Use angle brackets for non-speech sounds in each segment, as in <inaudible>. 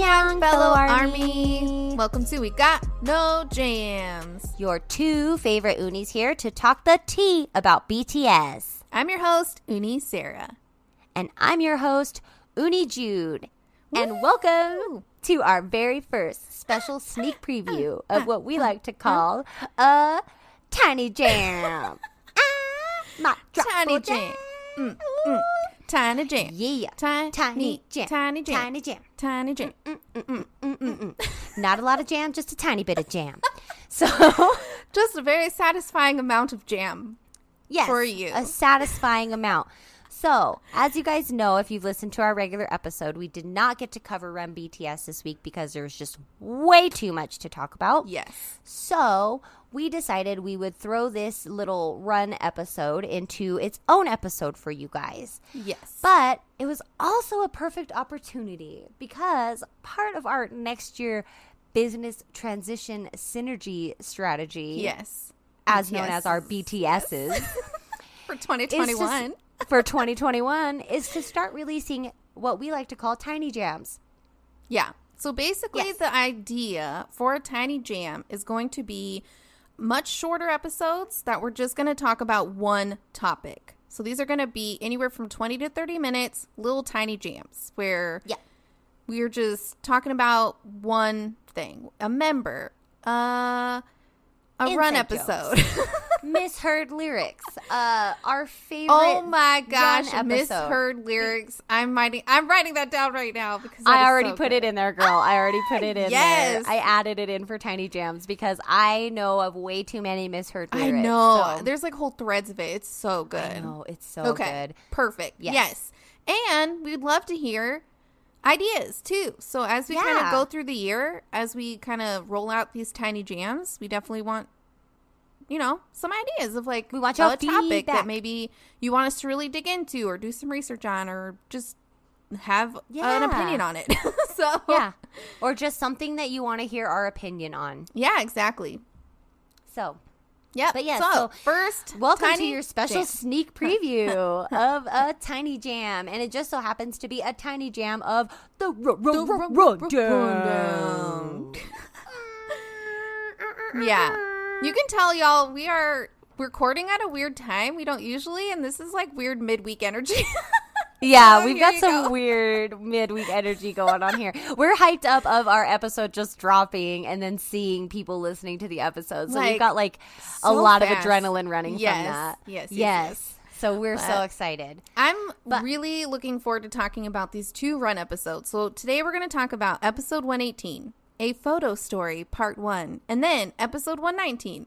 Annyeong, fellow army. army. Welcome to We Got No Jams. Your two favorite unis here to talk the tea about BTS. I'm your host, Uni Sarah. And I'm your host, Uni Jude. And welcome to our very first special sneak preview of what we like to call a tiny jam. <laughs> ah, my Tiny tropical jam. Mm, mm. Tiny jam. Yeah. Tiny, Tiny jam. Tiny jam. Tiny jam. Tiny jam. Mm, mm, mm, not a lot of jam, just a tiny bit of jam. <laughs> So, <laughs> Just a very satisfying amount of jam. yes, For you. a satisfying amount. So, as you guys know, if you've listened to our regular episode, we did not get to cover Run BTS this week because there was just way too much to talk about. Yes. So, we decided we would throw this little run episode into its own episode for you guys. Yes. But it was also a perfect opportunity because part of our next year business transition synergy strategy, yes. as known BTS. as our BTSs, <laughs> For is to 2021. for 2021 is to start releasing what we like to call tiny jams. Yeah. So basically, Yes. the idea for a tiny jam is going to be much shorter episodes that we're just going to talk about one topic. So these are going to be anywhere from 20 to 30 minutes, little tiny jams where Yeah. we're just talking about one thing a member, uh, a run episode. <laughs> Misheard lyrics. Uh, our favorite. oh my gosh, misheard lyrics. I'm writing. I'm writing that down right now because I already so put good. it in there, girl. I already put it in Yes. there. I added it in for Tiny Jams because I know of way too many misheard lyrics. I know. so- There's like whole threads of it. It's so good. I know it's so okay. good. Perfect. Yes. Yes. And we'd love to hear ideas too. So as we kind of go through the year, as we kind of roll out these tiny jams, we definitely want you know, some ideas of like We want a topic feedback. that maybe you want us to really dig into or do some research on or just have an opinion on it. <laughs> so Yeah, or just something that you want to hear our opinion on. Yeah, exactly. So, Yep. But yeah, so, so first welcome to your special jam. sneak <laughs> preview of a tiny jam, and it just so happens to be a tiny jam of the ru- ru- ru- rundown. <laughs> Yeah. You can tell y'all we are recording at a weird time. We don't usually, and this is like weird midweek energy. <laughs> Yeah, So we've got some go. <laughs> weird midweek energy going on here. We're hyped up of our episode just dropping and then seeing people listening to the episode. So we've got like a lot fast. of adrenaline running Yes, from that. yes, yes, yes. yes. So we're so excited. I'm But- really looking forward to talking about these two run episodes. So today we're going to talk about episode 118, a photo story part 1, and then episode 119,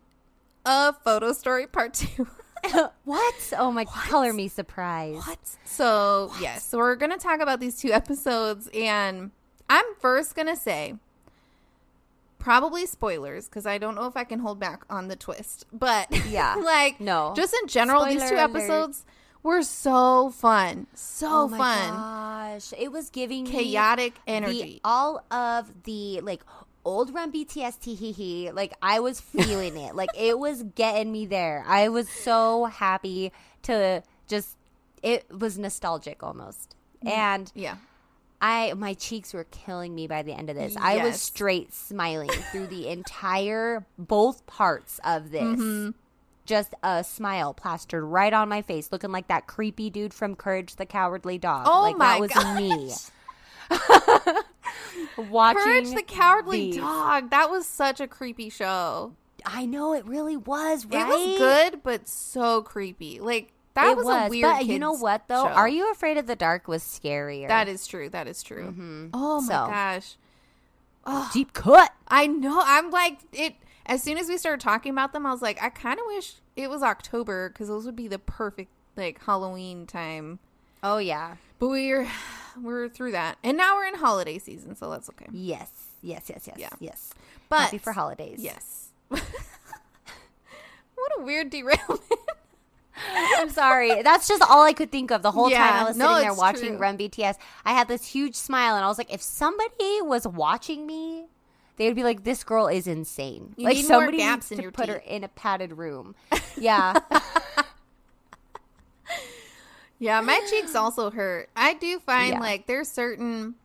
a photo story part <laughs> 2. <laughs> what? Oh my! Color me surprised. What? So, yes. So, we're going to talk about these two episodes. And I'm first going to say probably spoilers because I don't know if I can hold back on the twist. But, Yeah. <laughs> like, No. Just in general, these two episodes. alert. Were so fun. So oh my fun. gosh! It was giving me Chaotic the- energy. all of the like old run BTS tee hee hee. Like I was <laughs> feeling it. Like it was getting me there. I was so happy to just. It was nostalgic almost, and yeah. I my cheeks were killing me by the end of this. I was straight smiling through the entire both parts of this. Mm-hmm. Just a smile plastered right on my face, looking like that creepy dude from Courage the Cowardly Dog. Oh like my that was gosh. me. <laughs> Watching Courage the Cowardly these. Dog. That was such a creepy show. I know it really was, right? It was good, but so creepy. Like, That it was, was, a weird. but you know what though? show. Are you afraid of the dark? Was scarier. That is true. That is true. Mhm. Oh my So. gosh. Oh, deep cut. I know. I'm like it. As soon as we started talking about them, I was like, I kind of wish it was October because those would be the perfect like Halloween time. Oh yeah. But we're <sighs> we're through that, and now we're in holiday season, so that's okay. Yes. Yes. Yes. Yes. Yeah. Yes. But Happy for holidays. Yes. <laughs> what a weird derailment. <laughs> I'm sorry. That's just all I could think of the whole time I was no, sitting there watching true. Run BTS. I had this huge smile, and I was like, if somebody was watching me, they would be like, "This girl is insane." You like need more somebody gaps needs in to put her in a padded room. <laughs> Yeah. <laughs> Yeah, my cheeks also hurt. I do find Yeah. like there's certain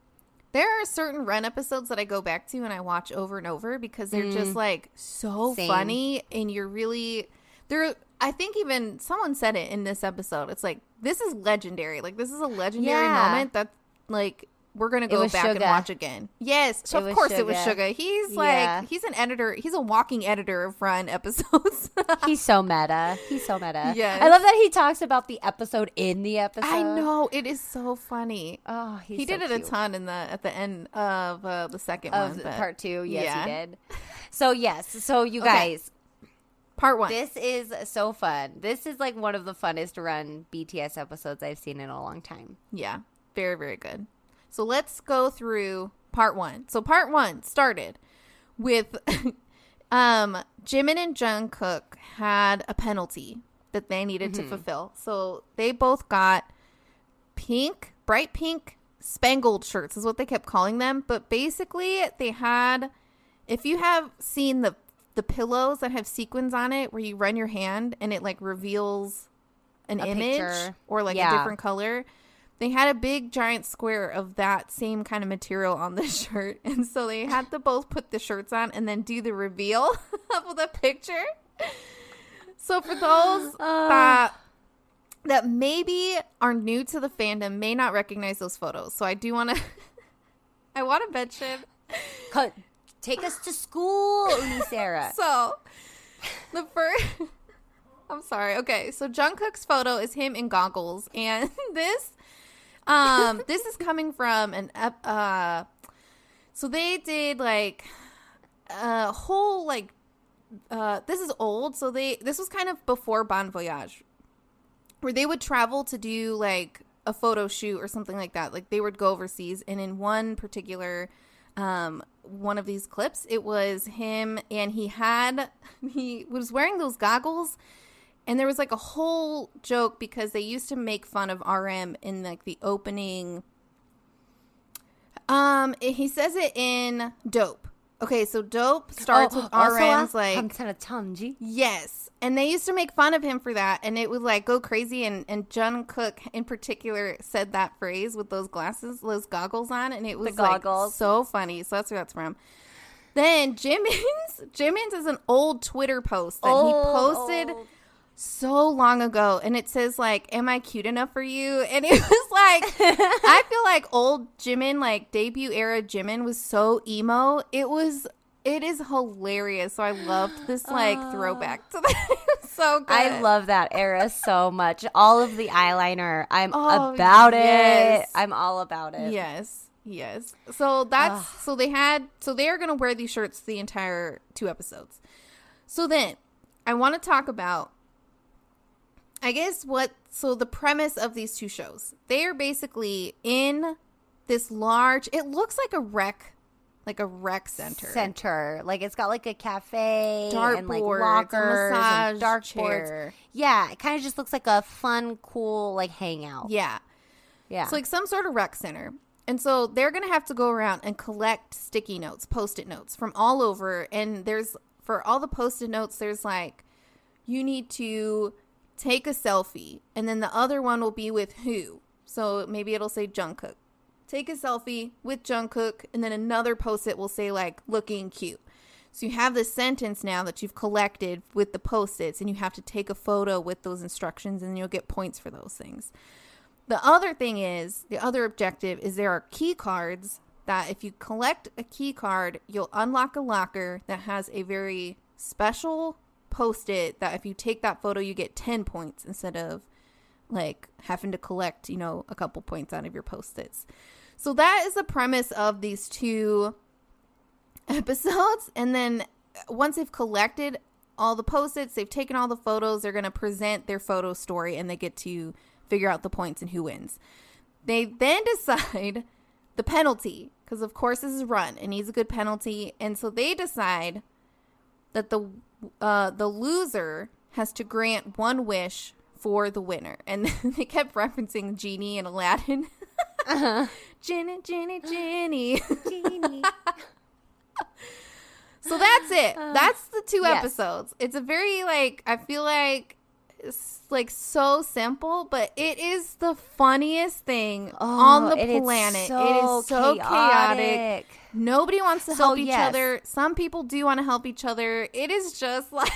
there are certain run episodes that I go back to and I watch over and over because they're just like so Mm. Same. funny and you're really they're I think even someone said it in this episode. It's like this is legendary. Like this is a legendary Yeah. moment that like we're gonna go back and watch again. Yes, so It of course it was Suga. Suga. He's Yeah. like he's an editor. He's a walking editor of run episodes. <laughs> He's so meta. He's so meta. Yeah, I love that he talks about the episode in the episode. I know it is so funny. Oh, he's he so did it cute. a ton in the at the end of uh, the second of one. but- part two. Yes, yeah. he did. So yes, so you Okay. guys, Part one. this is so fun. This is like one of the funnest run BTS episodes I've seen in a long time. Yeah, very very good. So let's go through part one. So part one started with <laughs> um Jimin and Jungkook had a penalty that they needed to fulfill. So they both got pink, bright pink spangled shirts is what they kept calling them, but basically they had if you have seen the the pillows that have sequins on it where you run your hand and it like reveals an A image picture. or like a different color. They had a big giant square of that same kind of material on the <laughs> shirt. And so they had to both put the shirts on and then do the reveal <laughs> of the picture. So for those <gasps> uh. that that maybe are new to the fandom may not recognize those photos. So I do want to <laughs> I want to mention Cut. Take us to school, Uni Sarah. So, the first. I'm sorry. Okay, so Jungkook's photo is him in goggles, and this, um, this is coming from an uh, so they did like a whole like, uh, this is old. So they this was kind of before Bon Voyage, where they would travel to do like a photo shoot or something like that. Like they would go overseas, and in one particular um one of these clips it was him and he had he was wearing those goggles and there was like a whole joke because they used to make fun of RM in like the opening um he says it in dope okay so dope starts with RM's like. Yes. And they used to make fun of him for that and it would like go crazy and and Jungkook in particular said that phrase with those glasses, those goggles on and it was like, so funny. So that's where that's from. Then Jimin's <laughs> Jimin's is an old Twitter post that he posted so long ago and it says like am i cute enough for you <laughs> and it was like <laughs> i feel like old jimin like debut era jimin was so emo it was it is hilarious so i loved this like throwback to that <laughs> so good I love that era so much. All of the eyeliner. I'm Oh, about yes. it. I'm all about it. yes yes so that's so they had so they are gonna wear these shirts the entire two episodes so then i want to talk about I guess what so the premise of these two shows. They are basically in this large it looks like a rec like a rec center. Center. Like it's got like a cafe Dartboards, and like lockers massage and dark chair. Yeah, it kind of just looks like a fun, cool like hangout. Yeah. Yeah. It's like some sort of rec center. And so they're going to have to go around and collect sticky notes, post-it notes from all over and there's for all the post-it notes there's like you need to take a selfie and then the other one will be with who. So maybe it'll say Jungkook. Take a selfie with Jungkook and then another post-it will say like looking cute. So you have this sentence now that you've collected with the post-its and you have to take a photo with those instructions and you'll get points for those things. The other thing is, the other objective is there are key cards that if you collect a key card, you'll unlock a locker that has a very special post it that if you take that photo, you get 10 points instead of like having to collect, you know, a couple points out of your post-its. So that is the premise of these two <laughs> episodes. And then uh, once they've collected all the post-its, they've taken all the photos, they're going to present their photo story and they get to figure out the points and who wins. They then <laughs> decide the penalty because of course this is run It needs a good penalty and so they decide that the uh, the loser has to grant one wish for the winner <laughs> and they kept referencing genie and aladdin <laughs> uh-huh. Ginny, Ginny, Ginny. Genie. <gasps> <laughs> so that's it. Uh, that's the two yes. episodes. It's a very like I feel like like so simple, but it is the funniest thing oh, on the planet. So it is so chaotic. chaotic. Nobody wants to so, help each yes. other. Some people do want to help each other. It is just <laughs> like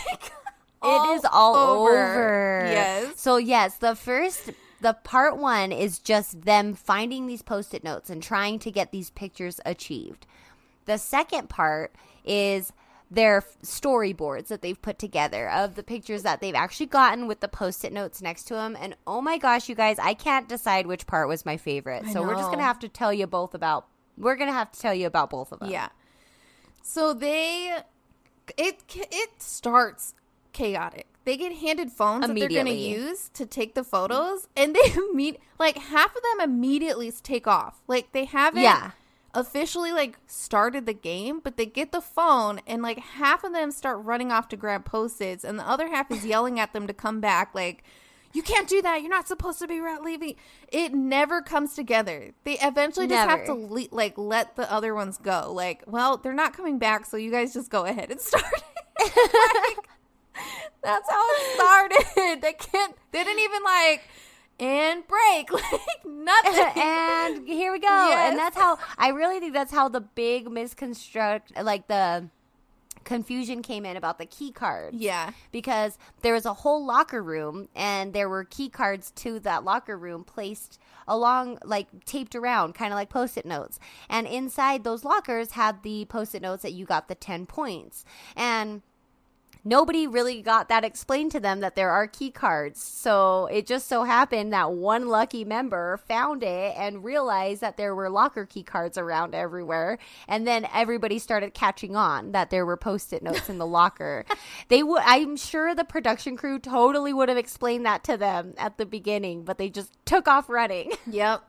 it is all over. over. Yes. So yes, the first the part one is just them finding these post it notes and trying to get these pictures achieved. The second part is their storyboards that they've put together of the pictures that they've actually gotten with the post-it notes next to them and oh my gosh you guys i can't decide which part was my favorite. So we're just gonna have to tell you both about we're gonna have to tell you about both of them yeah. So they it it starts chaotic. They get handed phones that they're going to use to take the photos and they <laughs> meet like half of them immediately take off. Like they haven't yeah. Officially like started the game but they get the phone and like half of them start running off to grab post-its and the other half is yelling at them to come back like you can't do that. You're not supposed to be leaving. It never comes together. They eventually just never. have to le- like let the other ones go. Like, well, they're not coming back, so you guys just go ahead and <laughs> start. <laughs> like, that's how it started. They can't. They didn't even like and break <laughs> like nothing. and here we go. Yes. And that's how I really think that's how the big misconstruct like the confusion came in about the key cards. Yeah. Because there was a whole locker room and there were key cards to that locker room placed along like taped around kind of like post-it notes. And inside those lockers had the post-it notes that you got the 10 points. And nobody really got that explained to them that there are key cards. So it just so happened that one lucky member found it and realized that there were locker key cards around everywhere. And then everybody started catching on that there were post it notes in the locker. <laughs> They would, I'm sure the production crew totally would have explained that to them at the beginning, but they just took off running. <laughs> Yep.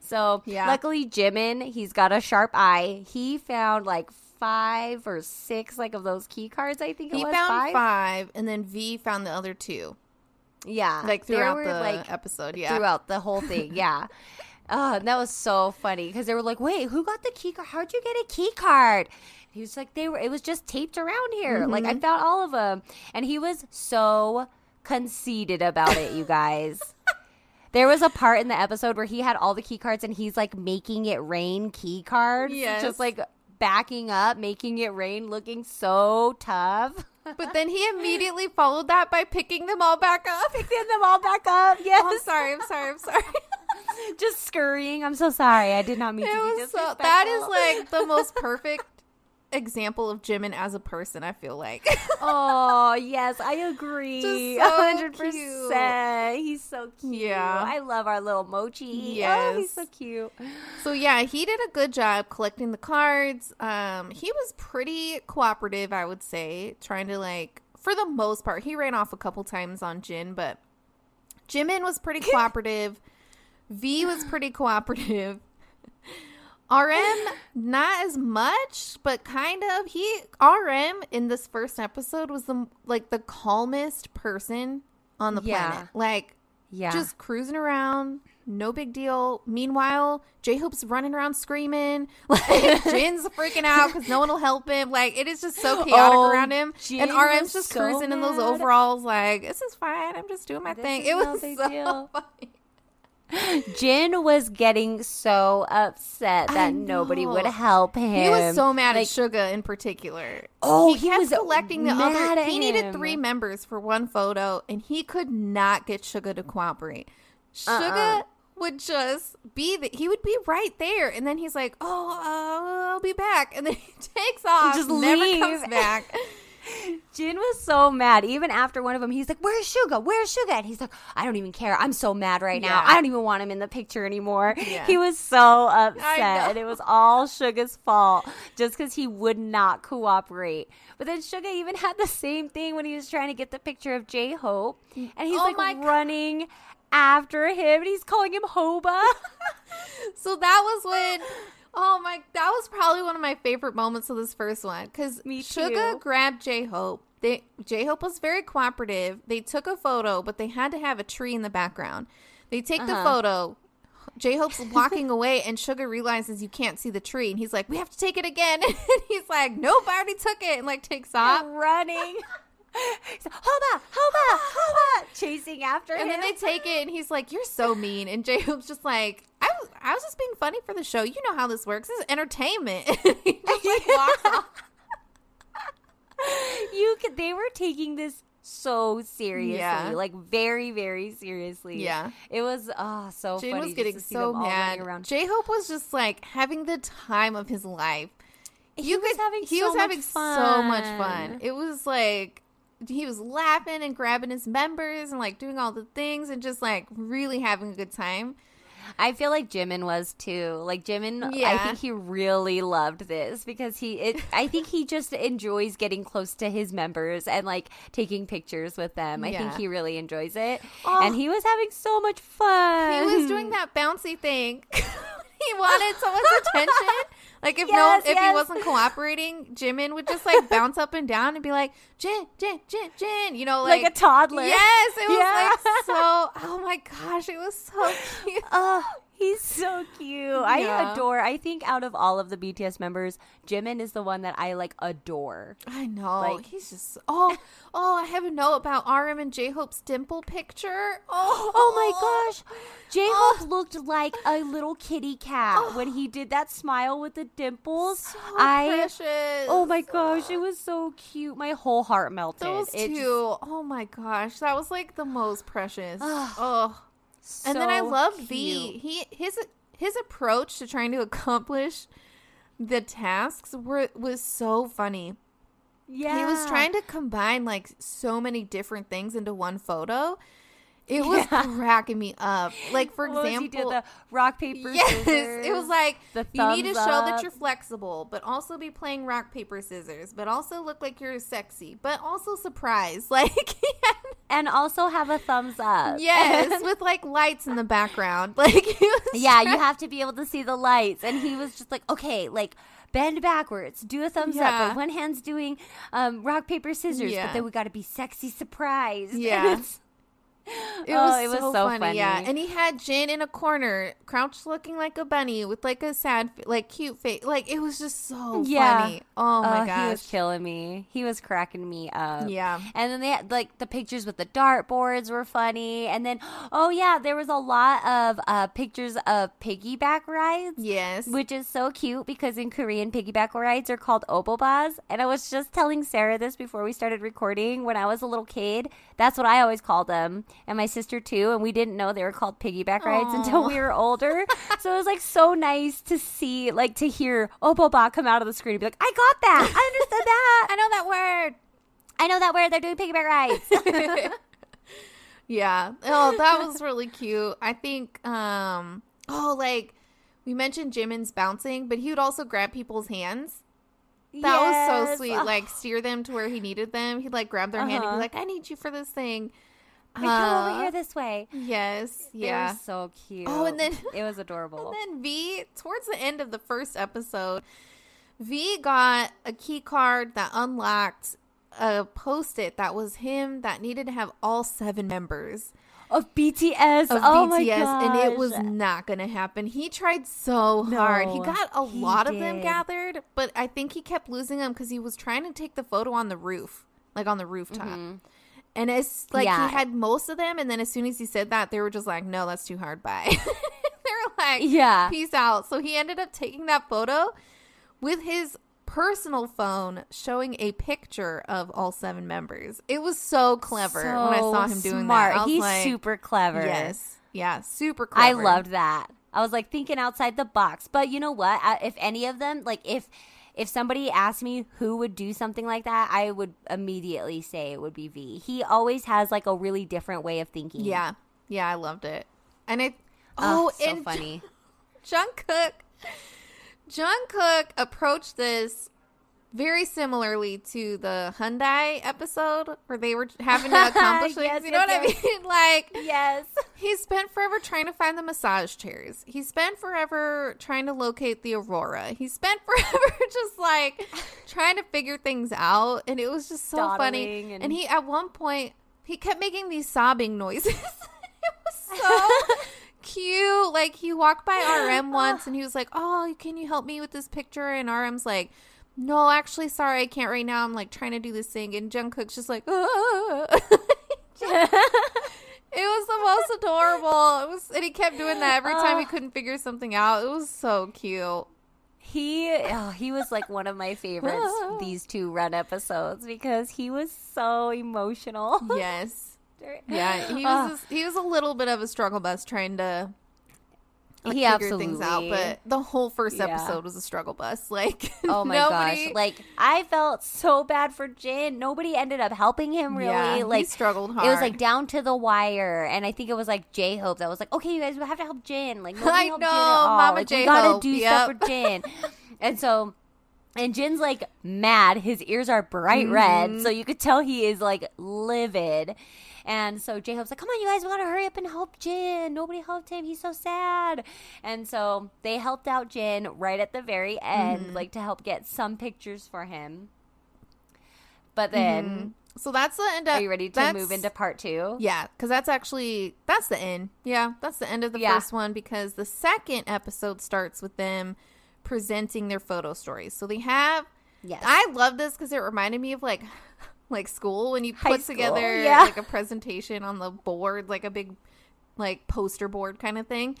So yeah. luckily Jimin, he's got a sharp eye. He found like five or six like of those key cards. I think he found five? five, and then V found the other two. Yeah, like throughout the like, episode. Yeah, throughout the whole thing. <laughs> Yeah. Oh, that was so funny because they were like, "Wait, who got the key card? How'd you get a key card?" He was like, "They were. It was just taped around here. Mm-hmm. Like I found all of them." And he was so conceited about it, you guys. <laughs> There was a part in the episode where he had all the key cards and he's like making it rain key cards. Yes. Just like backing up, making it rain, looking so tough. <laughs> But then he immediately followed that by picking them all back up. <laughs> Picking them all back up. Yes. Oh, I'm sorry. I'm sorry. I'm sorry. <laughs> just scurrying. I'm so sorry. I did not mean it to be disrespectful. So, that is like the most perfect example of Jimin as a person. I feel like. <laughs> oh yes, I agree. So percent. He's so cute. Yeah, I love our little mochi. Yes, oh, he's so cute. So yeah, he did a good job collecting the cards. Um, he was pretty cooperative, I would say, trying to like for the most part. He ran off a couple times on Jin, but Jimin was pretty <laughs> cooperative. V was pretty cooperative. RM, not as much, but kind of. He RM in this first episode was the like the calmest person on the yeah. planet. Like, yeah, just cruising around, no big deal. Meanwhile, J Hope's running around screaming. <laughs> Like Jin's freaking out because no one will help him. Like it is just so chaotic oh, around him. Jin and RM's just so cruising mad. in those overalls. Like this is fine. I'm just doing my this thing. It was so <laughs> funny. <laughs> Jin was getting so upset that nobody would help him. He was so mad like, at Suga in particular. Oh, he, he was collecting the other. He needed three members for one photo, and he could not get Suga to cooperate. Suga uh-uh. would just be the, he would be right there, and then he's like, "Oh, uh, I'll be back," and then <laughs> he takes off, just never leave. comes back. <laughs> Jin was so mad. Even after one of them, he's like, "Where's Suga? Where's Suga?" And he's like, "I don't even care. I'm so mad right now. Yeah. I don't even want him in the picture anymore." Yeah. He was so upset, and it was all Suga's fault just because he would not cooperate. But then Suga even had the same thing when he was trying to get the picture of J Hope, and he's Oh like my God. running after him, and he's calling him Hoba. <laughs> So that was when. Oh my! That was probably one of my favorite moments of this first one because Suga grabbed J Hope. They J Hope was very cooperative. They took a photo, but they had to have a tree in the background. They take the Uh-huh. photo. J Hope's <laughs> walking away, and Suga realizes you can't see the tree, and he's like, "We have to take it again." <laughs> And he's like, "Nope, I already took it," and like takes off. running. <laughs> He's like, Hoba, Hoba, Hoba, chasing after And him. then they take it, and he's like, "You're so mean." And J Hope's just like, "I was, I was just being funny for the show. You know how this works. This is entertainment." <laughs> he just like <laughs> walks off. <laughs> you could they were taking this so seriously Yeah. like very very seriously Yeah. it was oh so Jin funny was getting so them all running mad. around. J Hope was just like having the time of his life. he was having he so was having fun. so much fun. It was like he was laughing and grabbing his members and like doing all the things and just like really having a good time. I feel like Jimin was too. Like Jimin, I think he really loved this because he. It, I think he just enjoys getting close to his members and like taking pictures with them. I think he really enjoys it, Oh. and he was having so much fun. He was doing <laughs> that bouncy thing. <laughs> he wanted someone's attention. Like if no Yes, if he wasn't cooperating, Jimin would just like <laughs> bounce up and down and be like, Jin, Jin, Jin, Jin, you know, like, like, a toddler. Yes, it was Yeah. like so. Oh my gosh, it was so <laughs> cute. Oh, he's so cute. I adore. I think out of all of the BTS members, Jimin is the one that I like adore. I know. Like- he's just oh oh. I have a note about RM and J Hope's dimple picture. Oh Oh my gosh. J Hope oh. looked like a little kitty cat oh. when he did that smile with the dimples. so I precious. Oh my gosh, it was so cute. My whole heart melted. Those It two. just- oh my gosh, that was like the most precious. <sighs> oh. And then I love cute. V. He his his approach to trying to accomplish the tasks were was so funny. Yeah. He was trying to combine like so many different things into one photo. It was Yeah. <laughs> cracking me up. Like for he example, did the rock paper <laughs> yes, scissors. it was like you need to show that you're flexible, but also be playing rock paper scissors, but also look like you're sexy, but also surprised. <laughs> Like and also have a thumbs up. yes, <laughs> with like lights in the background. <laughs> Like yeah, you have to be able to see the lights. And he was just like, okay, like bend backwards, do a thumbs up. But one hand's doing um, rock paper scissors, Yeah. but then we got to be sexy surprised. <laughs> Yeah. <laughs> It Oh, was, it was so, so funny, yeah. And he had Jin in a corner, crouched looking like a bunny with like a sad, like cute face. Like it was just so Yeah. funny. Oh my Uh, He was killing me. He was cracking me up. Yeah. And then they had like the pictures with the dartboards were funny. And then, oh yeah, there was a lot of uh, pictures of piggyback rides. Yes. Which is so cute because in Korean, piggyback rides are called obobas. And I was just telling Sarah this before we started recording. When I was a little kid, that's what I always called them. And my sister too. And we didn't know they were called piggyback rides until we were older. <laughs> so it was like so nice to see, like to hear oboba come out of the screen and be like, I got that. I understood that. <laughs> I know that word. I know that word. They're doing piggyback rides. <laughs> Yeah. Oh, that was really cute. I think um oh like we mentioned Jimin's bouncing, but he would also grab people's hands. That was so sweet. Oh, Like steer them to where he needed them. He'd like grab their hand and be Uh-huh. like, "I need you for this thing." Come Uh, over here this way. Yes. They Yeah. were so cute. Oh, and then- <laughs> it was adorable. And then V, towards the end of the first episode, V got a key card that unlocked a post it that was him that needed to have all seven members of BTS. of oh my BTS, and it was not going to happen. He tried so hard. He got a he lot of them gathered, but I think he kept losing them because he was trying to take the photo on the roof, like on the rooftop. And it's like. Yeah. he had most of them, and then as soon as he said that, they were just like, "No, that's too hard." Bye. <laughs> they were like, Yeah. peace out." So he ended up taking that photo with his personal phone, showing a picture of all seven members. It was so clever when I saw him So doing smart. that. I was He's like, super clever. Yes, yeah, super clever. I loved that. I was like thinking outside the box. But you know what? If any of them, like if if somebody asked me who would do something like that, I would immediately say it would be V. He always has like a really different way of thinking. Yeah, yeah, I loved it, and it. Oh, Oh, so and funny. <laughs> Jungkook, Jungkook approached this very similarly to the Hyundai episode where they were having to <laughs> accomplish things. Yes, you know yes, what I mean? <laughs> Like, yes. he spent forever trying to find the massage chairs. He spent forever trying to locate the Aurora. He spent <laughs> forever just like trying to figure things out, and it was just so funny. And, and- he, at one point, he kept making these sobbing noises. it was so cute. Like he walked by RM once, and he was like, "Oh, can you help me with this picture?" And RM's like. No, actually, sorry, I can't right now. I'm like trying to do this thing, and Jungkook's just like, "Ah." <laughs> It was the most adorable. It was, and he kept doing that every time he couldn't figure something out. It was so cute. He oh, he was like one of my favorites <laughs> these two run episodes because he was so emotional. Yes, <laughs> yeah. He was he was a little bit of a struggle bus trying to like, he figure things out, but the whole first Yeah. episode was a struggle bus. <laughs> Like, Oh my nobody, gosh! Like I felt so bad for Jin. Nobody ended up helping him really. yeah, he like struggled hard. it was like down to the wire, and I think it was like J Hope that was like, "Okay, you guys, we have to help Jin." Like <laughs> I know, Jin at all. Mama like, J-Hope, gotta do yep. stuff for <laughs> Jin. and so, and Jin's like mad. His ears are bright Mm-hmm. red, so you could tell he is like livid. And so J Hope's like, "Come on, you guys, we gotta hurry up and help Jin. Nobody helped him. He's so sad." And so they helped out Jin right at the very end, Mm-hmm. like to help get some pictures for him. But then, Mm-hmm. so that's the end. Of, are you ready to move into part two? Yeah, because that's actually that's the end. Yeah, that's the end of the Yeah. first one because the second episode starts with them presenting their photo stories. So they have. Yes. I love this because it reminded me of like like school when you High put school, together yeah. like a presentation on the board, like a big like poster board kind of thing.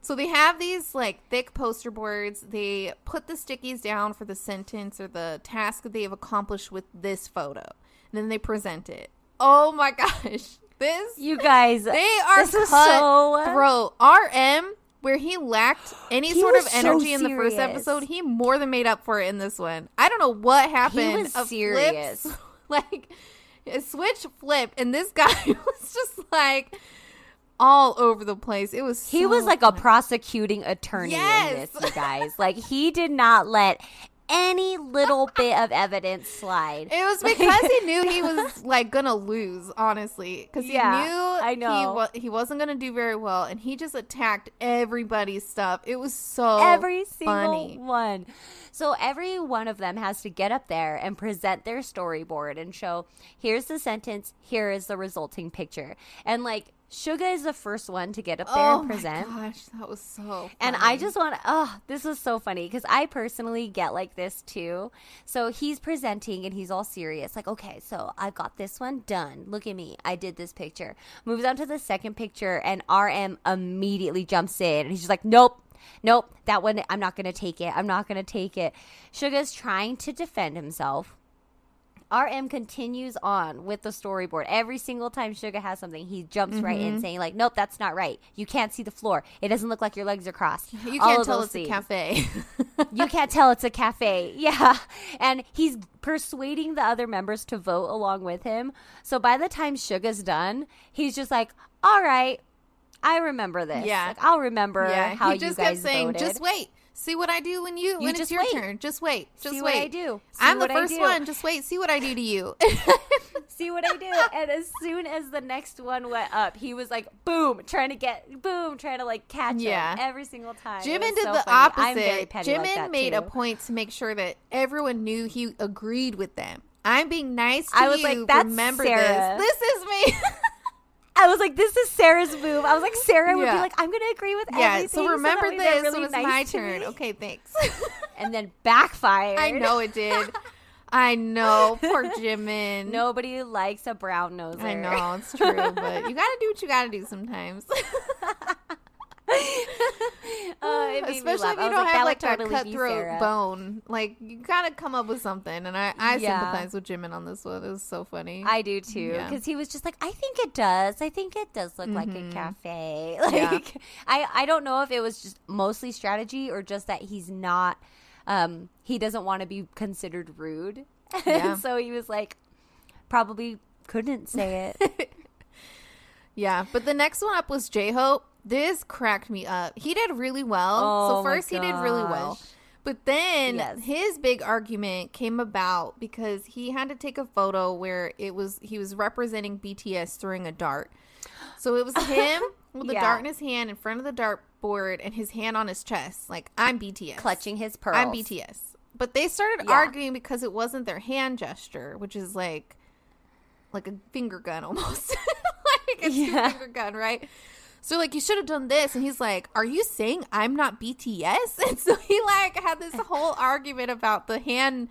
So they have these like thick poster boards. They put the stickies down for the sentence or the task that they have accomplished with this photo. And then they present it. Oh my <laughs> gosh. This you guys, they are this so- cutthroat. RM, where he lacked any He sort of was so energy in the first episode, he more than made up for it in this one. I don't know what happened. He was serious. flips, <laughs> <laughs> like a switch flipped, and this guy <laughs> was just like all over the place. It was He was like a prosecuting attorney Yes. in this, you guys. Like he did not let any little bit of evidence slide. It was because he knew he <laughs> was like gonna lose, honestly, because Yeah, he knew I know. he, wa- he wasn't gonna do very well, and he just attacked everybody's stuff. It was so every single funny. one. So every one of them has to get up there and present their storyboard and show here's the sentence, here is the resulting picture. And like Suga is the first one to get up there and present. Oh and my present. gosh, that was so. And I just want to, oh, this was so funny because I personally get like this too. So he's presenting and he's all serious, like, okay, so I got this one done. Look at me. I did this picture. Moves on to the second picture, and RM immediately jumps in and he's just like, nope. Nope, that one, I'm not going to take it. I'm not going to take it. Suga's trying to defend himself. RM continues on with the storyboard. Every single time Suga has something, he jumps right Mm-hmm. in saying, like, nope, that's not right. You can't see the floor. It doesn't look like your legs are crossed. <laughs> you All can't tell it's a cafe. <laughs> you can't tell it's a cafe. <laughs> Yeah. And he's persuading the other members to vote along with him. So by the time Suga's done, he's just like, all right, I remember this. Yeah. Like, I'll remember yeah, how he just you guys kept saying, voted. "Just wait, see what I do when you, when it's your wait. turn. Just wait, just See wait. what I do. See I'm the first one. Just wait, see what I do to you." <laughs> <laughs> see what I do. and as soon as the next one went up, he was like, boom, trying to get, boom, trying to like catch Yeah. him every single time. Jimin did so the funny. Opposite. like Jimin that, made a point to make sure that everyone knew he agreed with them. I'm being nice to I was you. like, "That's Remember Sarah." this. This is me. <laughs> I was like, this is Sarah's move. I was like, Sarah would Yeah. be like, I'm going to agree with yeah. everything. So remember they're this really when it's nice my turn. me. Okay, thanks. <laughs> <laughs> And then backfired. I know it did. I know. Poor Jimin. <laughs> Nobody likes a brown noser. I know it's true, but you gotta do what you gotta do sometimes. Uh, it made me Especially if you don't like, have like that totally cutthroat bone. Like you gotta come up with something, and I I Yeah. sympathize with Jimin on this one. It was so funny. I do too, Yeah. because he was just like, I think it does. I think it does look like a cafe. <laughs> Like, Mm-hmm. Yeah. I, I don't know if it was just mostly strategy or just that he's not um, he doesn't want to be considered rude. <laughs> Yeah. so he was like, probably couldn't say it. <laughs> Yeah, but the next one up was J Hope. This cracked me up. He did really well. Oh so first he did really well. But then Yes. his big argument came about because he had to take a photo where it was he was representing BTS throwing a dart. So it was him <laughs> with the Yeah. dart in his hand in front of the dartboard and his hand on his chest, like I'm BTS. Clutching his pearls. I'm BTS. But they started Yeah. arguing because it wasn't their hand gesture, which is like like a finger gun almost. <laughs> like it's Yeah. a finger gun, right? So like you should have done this and he's like, "Are you saying I'm not BTS?" <laughs> And so he like had this whole <laughs> argument about the hand,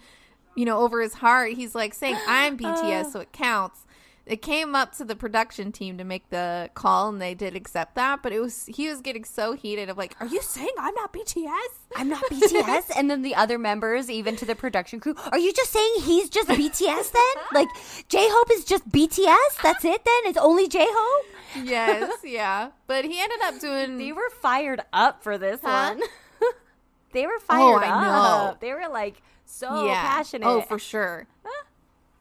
you know, over his heart. He's like saying, "I'm <gasps> uh. BTS, so it counts." It came up to the production team to make the call and they did accept that, but it was he was getting so heated of like, "Are you saying I'm not BTS?" I'm not BTS. and then the other members, even to the production crew, are you just saying he's just BTS then? Like, J Hope is just BTS? That's it then? It's only J Hope? Yes, <laughs> yeah. But he ended up doing. They were fired up for this Huh? one. <laughs> they were Oh, fired I know. up. They were like so yeah. passionate. Oh, for sure.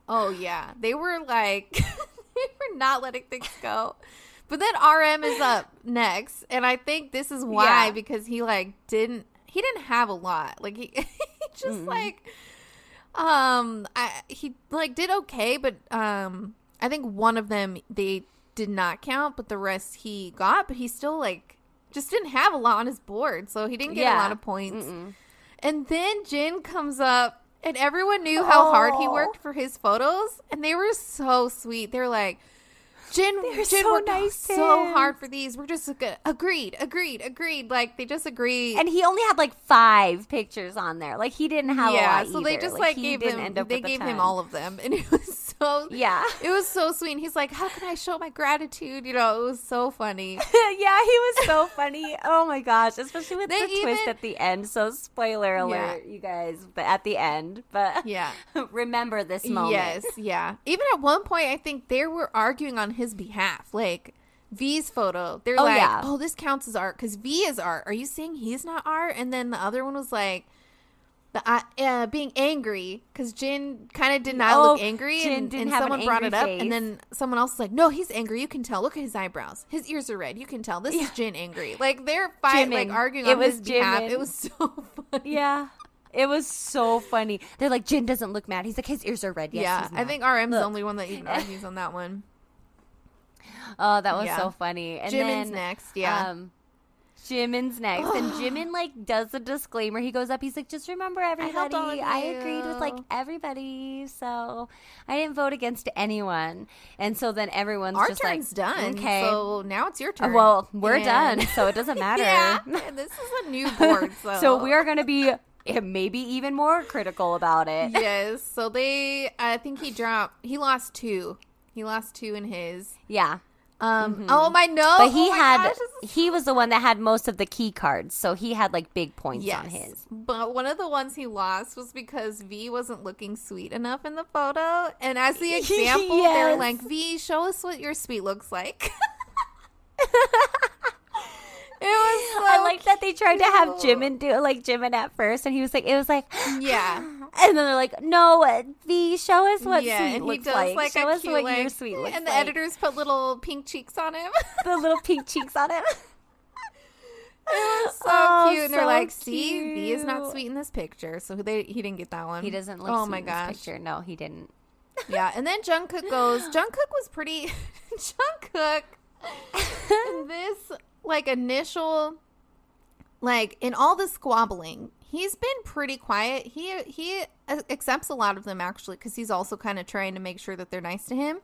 oh yeah, they were like <laughs> they were not letting things go. But then RM is up next, and I think this is why Yeah. because he like didn't he didn't have a lot. Like he, he just like um I he like did okay, but um I think one of them they did not count, but the rest he got, but he still like just didn't have a lot on his board, so he didn't get a lot of points. And then Jin comes up, and everyone knew how hard he Oh. worked for his photos, and they were so sweet. They're like, Jin, They're Jin so worked nice so hard for these. We're just like, agreed, agreed, agreed. Like they just agreed. And he only had like five pictures on there. Like he didn't have yeah, a lot so they just like, he gave him. They gave him all of them, and it was so. Yeah. it was so sweet. And he's like, "How can I show my gratitude?" You know, it was so funny. <laughs> yeah, he was so funny. Oh my gosh, especially with They the twist at the end. So spoiler alert, you guys, but at the end. But Yeah. <laughs> remember this moment. Yes, yeah. Even at one point, I think they were arguing on his behalf. Like V's photo, they're Oh, like, yeah. "Oh, this counts as art because V is art." Are you saying he's not art? And then the other one was like, the, uh, uh, being angry because Jin kind of did not Oh, look angry, and, and have an someone brought it up, face. and then someone else was like, "No, he's angry. You can tell. Look at his eyebrows. His ears are red. You can tell. This is Jin angry." Like they're fight, like arguing It on was his behalf. It was <laughs> so funny. Yeah. It was so funny. They're like, Jin doesn't look mad. He's like, his ears are red. Yes, yeah, I think RM's the only one that even <laughs> argues on that one. Oh, that was Yeah. so funny. And Jimin's then, next, yeah. Um, Jimin's next, and <gasps> Jimin like does a disclaimer. He goes up. He's like, "Just remember, everybody, of I agreed with like everybody, so I didn't vote against anyone." And so then everyone's Our just turn's like, done. Okay, So now it's your turn. well, we're done, so it doesn't <laughs> matter. yeah. <laughs> this is a new board. <laughs> So, so we are going to be eh, maybe even more critical about it. yes. So they, I think he dropped, he lost two. He lost two in his. Yeah. Um. Oh, my no. Mm-hmm. But he oh had gosh, is... he was the one that had most of the key cards, so he had like big points Yes. on his. But one of the ones he lost was because V wasn't looking sweet enough in the photo. And as the <laughs> example, they're like, V, show us what your sweet looks like. <laughs> <laughs> it was so I like that they tried to have cute. Jimin do like Jimin at first, and he was like, it was like, Yeah. <gasps> <gasps> <gasps> and then they're like, no, V, show us what yeah, sweet looks does like. like, show a us cute, what like, your sweet looks like." and the like. editors put little pink cheeks on him. <laughs> the little pink cheeks on him. It was <laughs> so Oh, cute. And they're so like, see, V is not sweet in this picture. So they he didn't get that one. He doesn't look. Oh sweet my in this gosh. picture. No, he didn't. Yeah. And then Jungkook goes, <laughs> Jungkook was pretty Jungkook in this like initial like in all the squabbling, he's been pretty quiet. He he accepts a lot of them actually cuz he's also kind of trying to make sure that they're nice to him.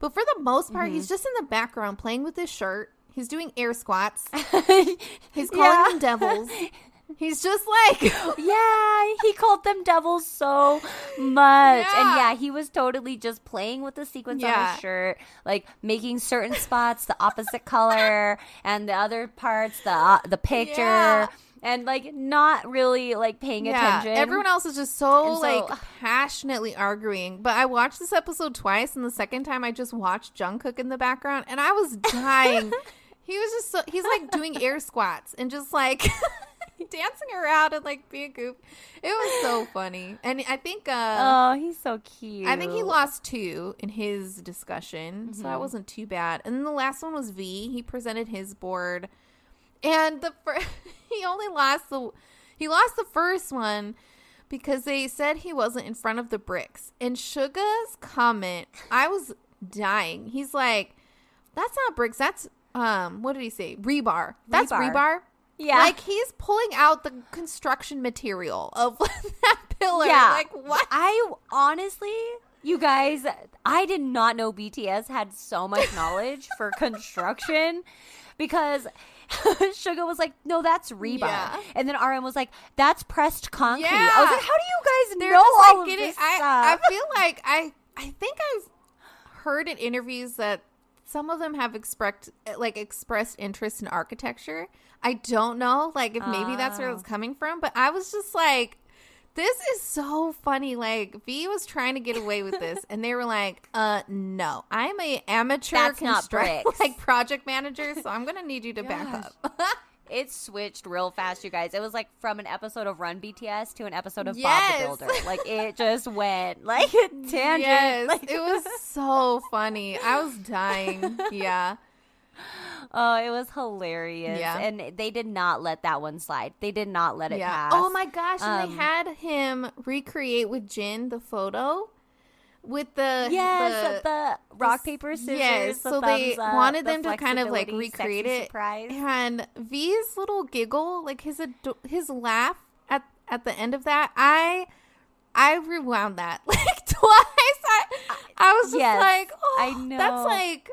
But for the most part, Mm-hmm. he's just in the background playing with his shirt. He's doing air squats. <laughs> He's calling Yeah. them devils. <laughs> He's just like <laughs> yeah, he called them devils so much. And Yeah. yeah, he was totally just playing with the sequins on his shirt, like making certain spots the opposite color and the other parts the uh, the picture Yeah. And like not really like paying attention. Everyone else is just so, so- like passionately arguing. But I watched this episode twice, and the second time I just watched Jungkook in the background, and I was <laughs> dying. he was just so he's like doing air squats and just like <laughs> dancing around and like being goofy. It was so funny, and I think uh, oh, he's so cute. I think he lost two in his discussion, so that wasn't too bad. And then the last one was V. He presented his board, and the fir- <laughs> he only lost the he lost the first one because they said he wasn't in front of the bricks. And Suga's comment, I was dying. He's like, "That's not bricks. That's um, what did he say? Rebar. That's Rebar. rebar." Yeah. Like he's pulling out the construction material of <laughs> that pillar. Yeah. Like what? I honestly, you guys, I did not know BTS had so much knowledge for construction because <laughs> Suga was like, "No, that's rebar," Yeah. and then RM was like, "That's pressed concrete." Yeah. I was like, "How do you guys They're know all like of this I, I feel like I. I think I've heard in interviews that some of them have expressed like expressed interest in architecture. I don't know, like if maybe that's where Oh. it's ah. coming from, but I was just like. This is so funny. Like V was trying to get away with this, and they were like, "Uh, no, I'm a amateur That's not construct- bricks. <laughs> like project manager, so I'm gonna need you to back up." <laughs> It switched real fast, you guys. It was like from an episode of Run BTS to an episode of Yes. Bob the Builder. <laughs> Like it just went like a tangent. yes, Like, it was so funny. I was dying. Yeah. Oh, it was hilarious. Yeah. And they did not let that one slide. They did not let it Yeah. pass. Oh my gosh! And Um, they had him recreate with Jin the photo with the Yes, the, the, rock paper scissors. Yes, the so they up, wanted the them to kind of like recreate it. Surprise. And V's little giggle, like his ado- his laugh at at the end of that, I I rewound that <laughs> like twice. I I was just Yes, like, oh, I That's like.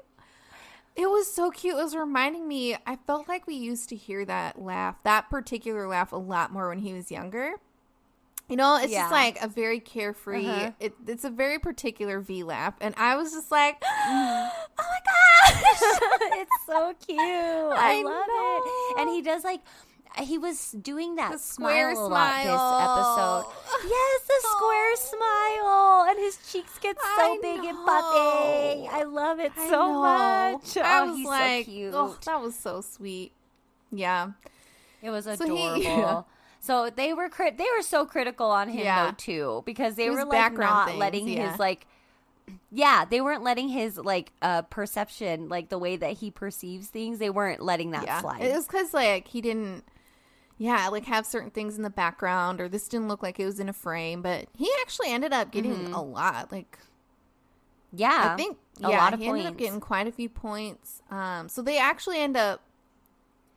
It was so cute. It was reminding me. I felt like we used to hear that laugh, that particular laugh, a lot more when he was younger. You know, it's Yeah. just like a very carefree. Uh-huh. It, it's a very particular V laugh, and I was just like, <gasps> "Oh my gosh!" <laughs> it's so cute. <laughs> I, I love know. it. And he does like he was doing that The square smile a lot this episode. Yes, the square <laughs> smile, and his cheeks get so I big and know. puffy. I love it I so know. much. I oh, was he's like, so cute. "Oh, that was so sweet. Yeah, It was So <laughs> adorable. he- yeah. So they were crit- they were so critical on him Yeah. though too because they It were like not things, letting yeah. his like yeah they weren't letting his like uh perception like the way that he perceives things they weren't letting that yeah. slide. It was because like he didn't, yeah, like have certain things in the background, or this didn't look like it was in a frame, but he actually ended up getting Mm-hmm. a lot. Like yeah, I think a yeah, lot of he ended up getting quite a few points. Um, so they actually end up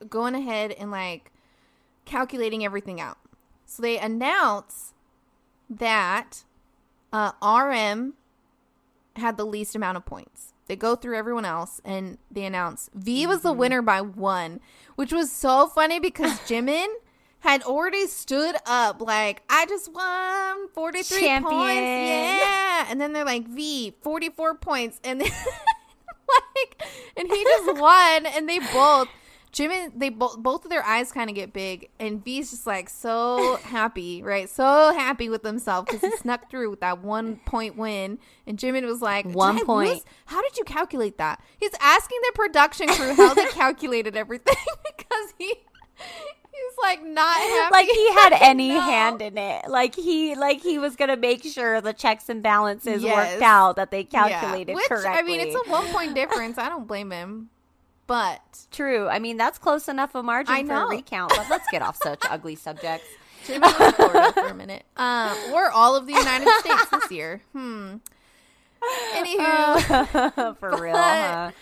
going ahead and like calculating everything out. So they announce that uh, RM had the least amount of points. They go through everyone else and they announce V was Mm-hmm. the winner by one, which was so funny because <laughs> Jimin had already stood up like I just won 43 Champion. points. Yeah. And then they're like V 44 points and then <laughs> like and he just won and they both Jimin they both both of their eyes kind of get big and V's just like so <laughs> happy, right? So happy with himself cuz he <laughs> snuck through with that 1 point win and Jimin was like One "Did point. lose? How did you calculate that? He's asking the production crew how they <laughs> calculated everything because he he's like not happy. like he had any No. hand in it. Like he like he was gonna make sure the checks and balances Yes. worked out that they Yeah. calculated Which correctly. I mean, it's a one point difference. I don't blame him, but True. I mean, that's close enough a margin for a recount. But let's get off such <laughs> ugly subjects. Florida for a <laughs> minute, um, or all of the United <laughs> States this year. Hmm. Anywho, for real, huh?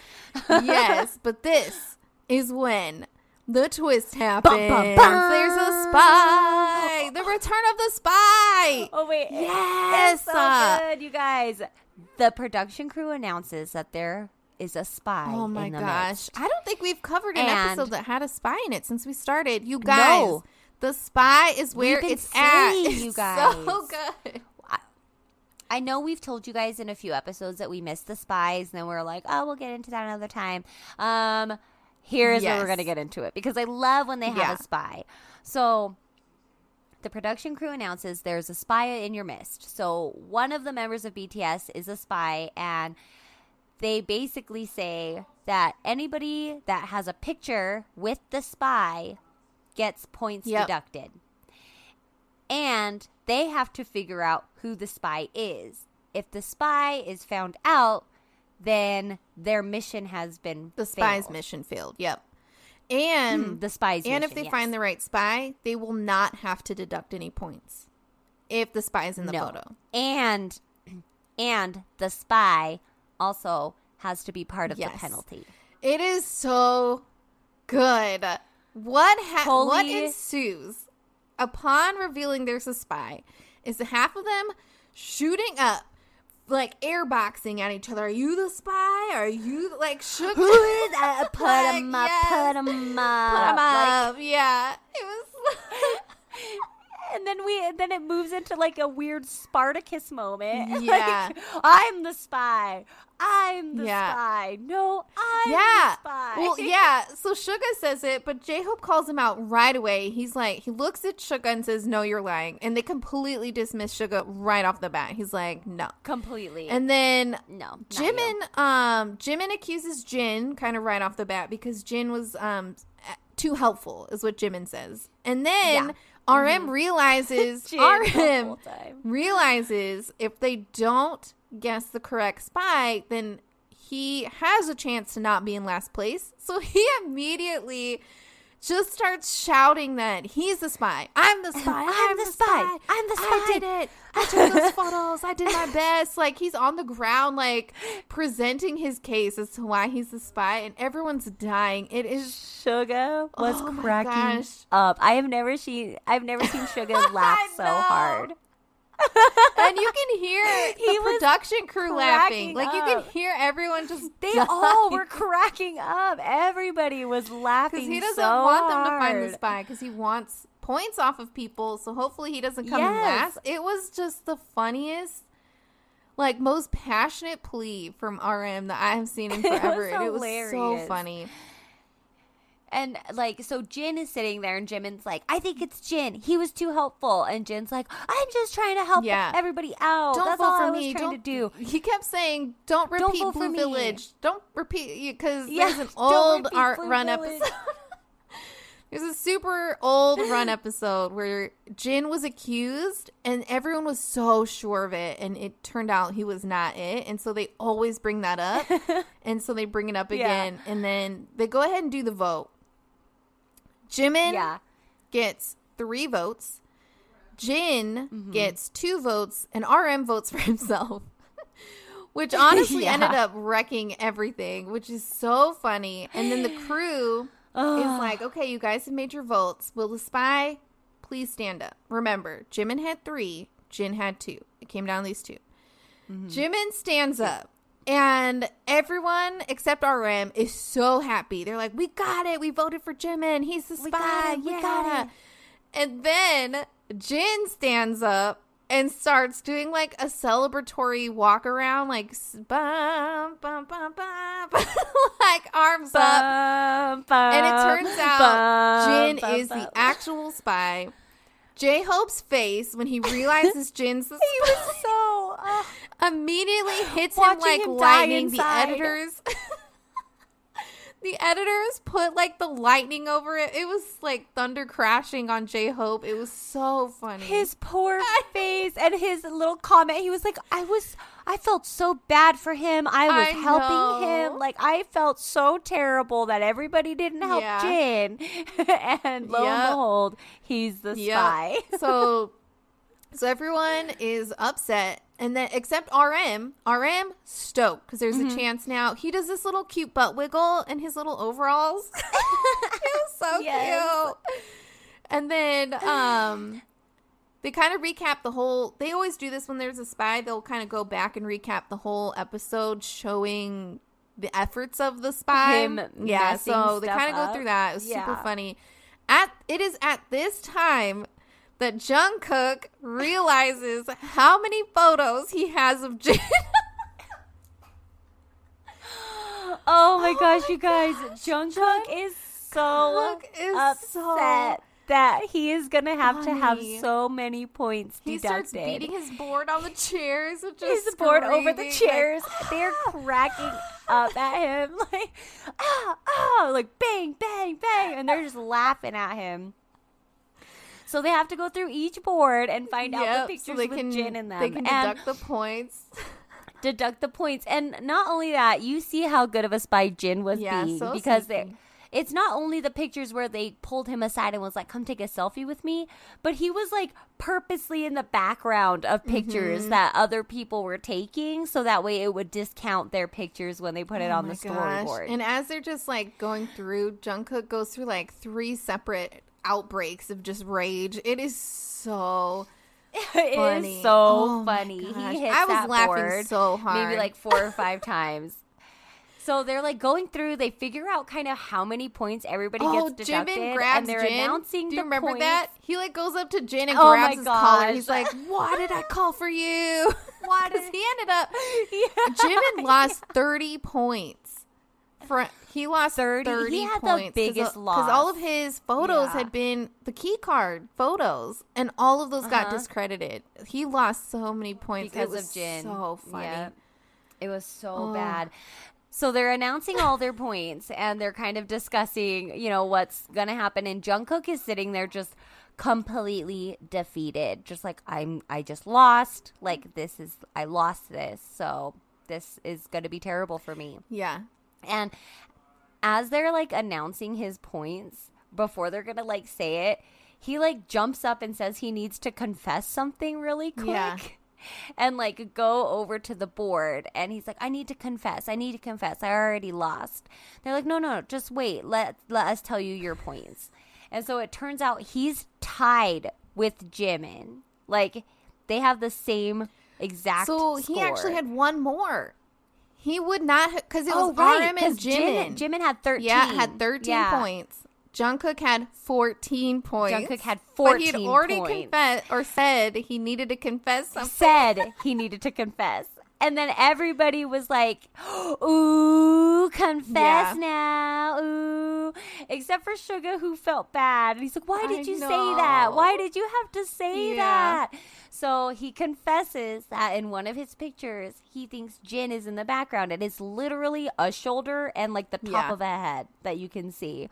yes, but this is when the twist happens. bum, bum. There's a spy. The return of the spy. Oh wait, Yes, so uh, good, you guys. The production crew announces that there is a spy. Oh my gosh. midst. I don't think we've covered an And- episode that had a spy in it since we started. You guys, No. the spy is where it's at. It's you guys. so good. I know we've told you guys in a few episodes that we missed the spies, and then we are like, oh, we'll get into that another time. Um, here's where we're going to get into it because I love when they have Yeah. a spy. So the production crew announces there's a spy in your midst. So one of the members of BTS is a spy, and they basically say that anybody that has a picture with the spy gets points Yep. deducted. And they have to figure out who the spy is. If the spy is found out, then their mission has been The spy's failed. mission failed. Yep. And Hmm, the spy's and if they yes. find the right spy, they will not have to deduct any points if the spy is in the no. photo. And and the spy also has to be part of Yes. the penalty. It is so good. What ha- what ensues upon revealing there's a spy is the half of them shooting up like airboxing at each other. Are you the spy? Are you like shook? Who is uh, <laughs> put Like, him up, yes. put him up. Put 'em Like, up. yeah, it was. <laughs> <laughs> and then we then it moves into like a weird Spartacus moment. <laughs> Yeah. Like, I'm the spy. I'm the Yeah. spy. No, I'm yeah. the spy. Well, <laughs> yeah. So Suga says it, but J Hope calls him out right away. He's like, he looks at Suga and says, "No, you're lying," and they completely dismiss Suga right off the bat. He's like, "No," completely. and then no, Jimin, you. um, Jimin accuses Jin kind of right off the bat because Jin was um too helpful, is what Jimin says, and then. Yeah. RM <laughs> realizes RM realizes if they don't guess the correct spy, then he has a chance to not be in last place. So he <laughs> immediately just starts shouting that he's the spy. I'm the spy. I'm the spy. I'm the spy. I did it. I took those <laughs> photos. I did my best. Like he's on the ground, like presenting his case as to why he's the spy, and everyone's dying. It is Suga was Oh cracking up. I have never seen I've never seen Suga <laughs> laugh so hard. And you can hear <laughs> He the production crew laughing. cracking Like you can hear everyone just <laughs> They dying. all were cracking up. Everybody was laughing. because he doesn't so want them to find the spy because he wants points off of people. So hopefully he doesn't come Yes. last. It was just the funniest, like most passionate plea from RM that I have seen in <laughs> It was forever. it was so funny. And like, so Jin is sitting there, and Jimin's like, "I think it's Jin. He was too helpful." And Jin's like, "I'm just trying to help Yeah. everybody out. Don't That's vote all for I was me. trying Don't to do." He kept saying, "Don't Don't repeat for Blue me. Village. Don't repeat because Yeah, there's an <laughs> old art Blue run Village. episode." <laughs> <laughs> There's a super old run episode where Jin was accused and everyone was so sure of it and it turned out he was not it and so they always bring that up and so they bring it up Yeah. again and then they go ahead and do the vote. Jimin Yeah. gets 3 votes. Jin Mm-hmm. gets 2 votes and RM votes for <laughs> himself. Which <laughs> honestly Yeah. ended up wrecking everything, which is so funny. And then the crew is <sighs> like, okay, you guys have made your votes. Will the spy please stand up? Remember, Jimin had three, Jin had two. It came down to these 2 Jimin stands up. And everyone except RM is so happy. They're like, "We got it! We voted for Jimin. He's the spy. We got it, we got it. And then Jin stands up and starts doing like a celebratory walk around, like bum, bum, bum, bum, <laughs> like arms up. And it turns out Jin is the actual spy. J Hope's face when he <laughs> realizes Jin's the He spy was so. uh, immediately hits him like him lightning. The editors, <laughs> the editors put like the lightning over it. It was like thunder crashing on J Hope. It was so funny. his poor <laughs> <laughs> face and his little comment. He was like, "I was, I felt so bad for him. I was I helping know. him. Like I felt so terrible that everybody didn't help Yeah. Jin." <laughs> and lo Yep. and behold, he's the Yep. spy. so, so everyone is upset, and then except RM. RM stoked because there's Mm-hmm. a chance now. He does this little cute butt wiggle in his little overalls. <laughs> it was so Yes. cute. And then um they kind of recap the whole they always do this when there's a spy they'll kind of go back and recap the whole episode showing the efforts of the spy Him yeah so they kind of go through that it was super funny at it is at this time that Jungkook realizes how many photos he has of Jin. <laughs> oh my gosh, you guys! Jungkook is so is upset that he is gonna have to have so many points he deducted. starts beating his board on the chairs just his board over the screaming, like, chairs. They're cracking up at him <laughs> like ah ah like bang bang bang and they're just laughing at him. So they have to go through each board and find out the pictures so they with can Jin in them. they can and deduct the points. <laughs> deduct the points. And not only that, you see how good of a spy Jin was Yeah, being so because they it's not only the pictures where they pulled him aside and was like, "Come take a selfie with me," but he was like purposely in the background of pictures Mm-hmm. that other people were taking, so that way it would discount their pictures when they put it Oh on my the gosh. storyboard. And as they're just like going through, Jungkook goes through like three separate outbreaks of just rage. It is so <laughs> It is funny. so Oh funny. He hits I was laughing so maybe like four or five <laughs> times. So they're like going through. They figure out kind of how many points everybody Oh, gets deducted, Jimin grabs and they're Jin. announcing. Do you the remember points. that? He like goes up to Jin and Oh grabs his collar. He's like, "Why did I call for you?" <laughs> Why did- he ended up. Yeah. Jimin lost thirty points. For he lost 30? thirty, He had the points biggest because all of his photos Yeah. had been the key card photos, and all of those got Uh-huh. discredited. He lost so many points because of Jin. So funny. Yeah. It was so Oh. bad. So they're announcing all their points and they're kind of discussing, you know, what's going to happen and Jungkook is sitting there just completely defeated. Just like I'm I just lost. Like this is I lost this. So this is going to be terrible for me. Yeah. And as they're like announcing his points before they're gonna like say it, he like jumps up and says he needs to confess something really quick. Yeah. <laughs> And like go over to the board and he's like, I need to confess. I need to confess. I already lost. They're like, No, no, just wait. Let let us tell you your points. And so it turns out he's tied with Jimin. Like they have the same exact So he score. actually had one more. He would not because it oh, was Oh, right, RM and Jimin. Jimin had 13. Yeah, had 13 Yeah. points. Jungkook had 14 points. Jungkook had But he had already points. confessed or said he needed to confess something. said he needed to confess. And then everybody was like, ooh, confess Yeah. now, ooh. Except for Suga, who felt bad. And he's like, why did I you say that? Why did you have to say Yeah. that? So he confesses that in one of his pictures, he thinks Jin is in the background. And it's literally a shoulder and like the top Yeah. of a head that you can see.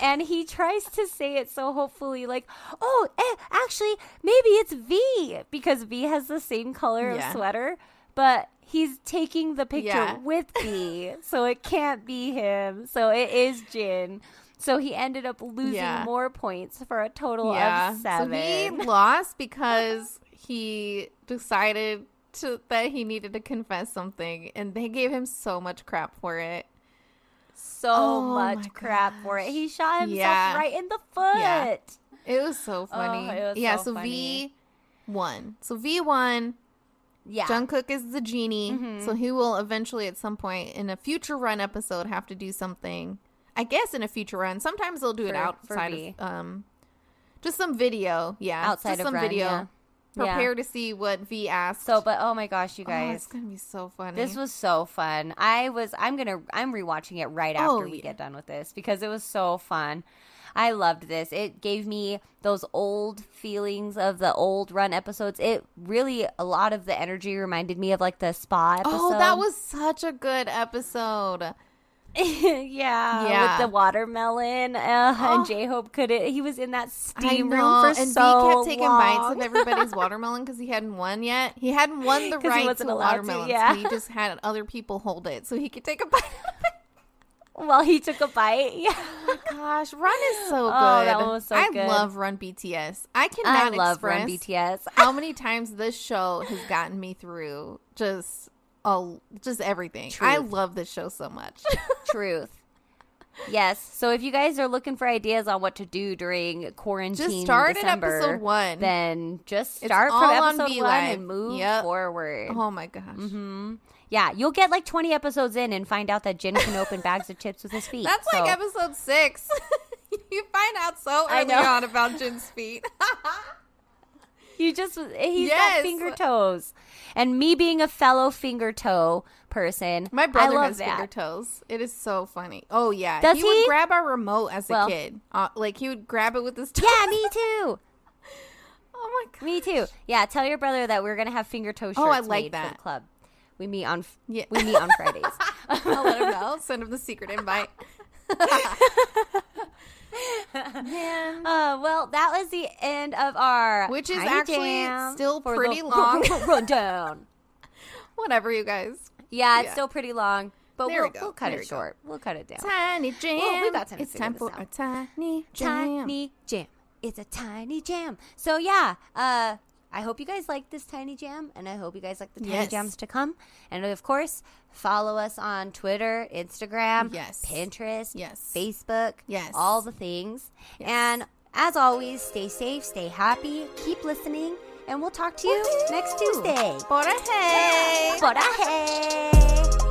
and he <laughs> tries to say it so hopefully like oh eh, actually maybe it's v because v has the same color Yeah. of sweater but he's taking the picture Yeah. with v <laughs> so it can't be him so it is jin so he ended up losing Yeah. more points for a total yeah. of seven So he lost because <laughs> he decided to that he needed to confess something and they gave him so much crap for it. so Oh much crap for it he shot himself Yeah. right in the foot. It was so oh, funny. Oh, was yeah, so so, funny. V won. So V won. Yeah Jungkook is the genie, Mhm. so he will eventually, at some point in a future run episode, have to do something. I guess in a future run. Sometimes they'll do it For- for outside of um, just some video. Yeah, outside just of some run, video. yeah. Prepare to see what V asked. so but oh my gosh you Oh, guys it's gonna be so funny. This was so fun. I was I'm to I'm rewatching it right after Oh, we yeah. get done with this because it was so fun. I loved this. It gave me those old feelings of the old run episodes. It really a lot of the energy reminded me of like the spa episode. Oh, that was such a good episode. yeah, <laughs> Yeah. with the watermelon. Uh, Oh. And J Hope could it. He was in that steam room for and so V kept taking bites of everybody's <laughs> watermelon because he hadn't won yet. He hadn't won the <laughs> he right wasn't to allowed to, watermelon. yeah. So he just had other people hold it so he could take a bite. While he took a bite. <laughs> Yeah. Gosh, Run is so good. Oh, that one was so I good. love Run BTS. I I cannot love Run BTS. how <laughs> many times this show has gotten me through just oh, just everything. I love this show so much. <laughs> Truth. Yes. So if you guys are looking for ideas on what to do during quarantine, just start December, at episode one. Then just start from all on episode one and move Yep. forward. oh my gosh. hmm Yeah, you'll get like 20 episodes in and find out that Jin can open <laughs> bags of chips with his feet. That's So- like episode six. <laughs> you find out so early on about Jin's feet. <laughs> You just he's Yes. got finger toes, and me being a fellow finger toe person, My brother has that. finger toes. It is so funny. Oh yeah, Does he, he? would grab our remote as a kid. Uh, like he would grab it with his toes. Yeah, me too. Oh my god. Me too. Yeah, tell your brother that we're gonna have finger toe shirts Oh, I like made for that. the club. We meet on Yeah. we meet on Fridays. I'll let him know. Send him the secret invite. <laughs> Man. Uh, well, that was the end of our Which is actually still pretty <laughs> long. <laughs> rundown. Whatever, you guys. Yeah, it's Yeah. still pretty long, but we'll, we we'll cut There it we short. We'll cut it down. Tiny jam. Well, we got time It's time for a tiny jam. Tiny jam. It's a tiny jam. So yeah, uh, I hope you guys like this tiny jam, and I hope you guys like the tiny Yes. jams to come. And of course, follow us on Twitter, Instagram, Yes. Pinterest, Yes. Facebook, Yes. all the things. And as always, stay safe, stay happy, keep listening, and we'll talk to you next Tuesday. Por hey. Por ahí.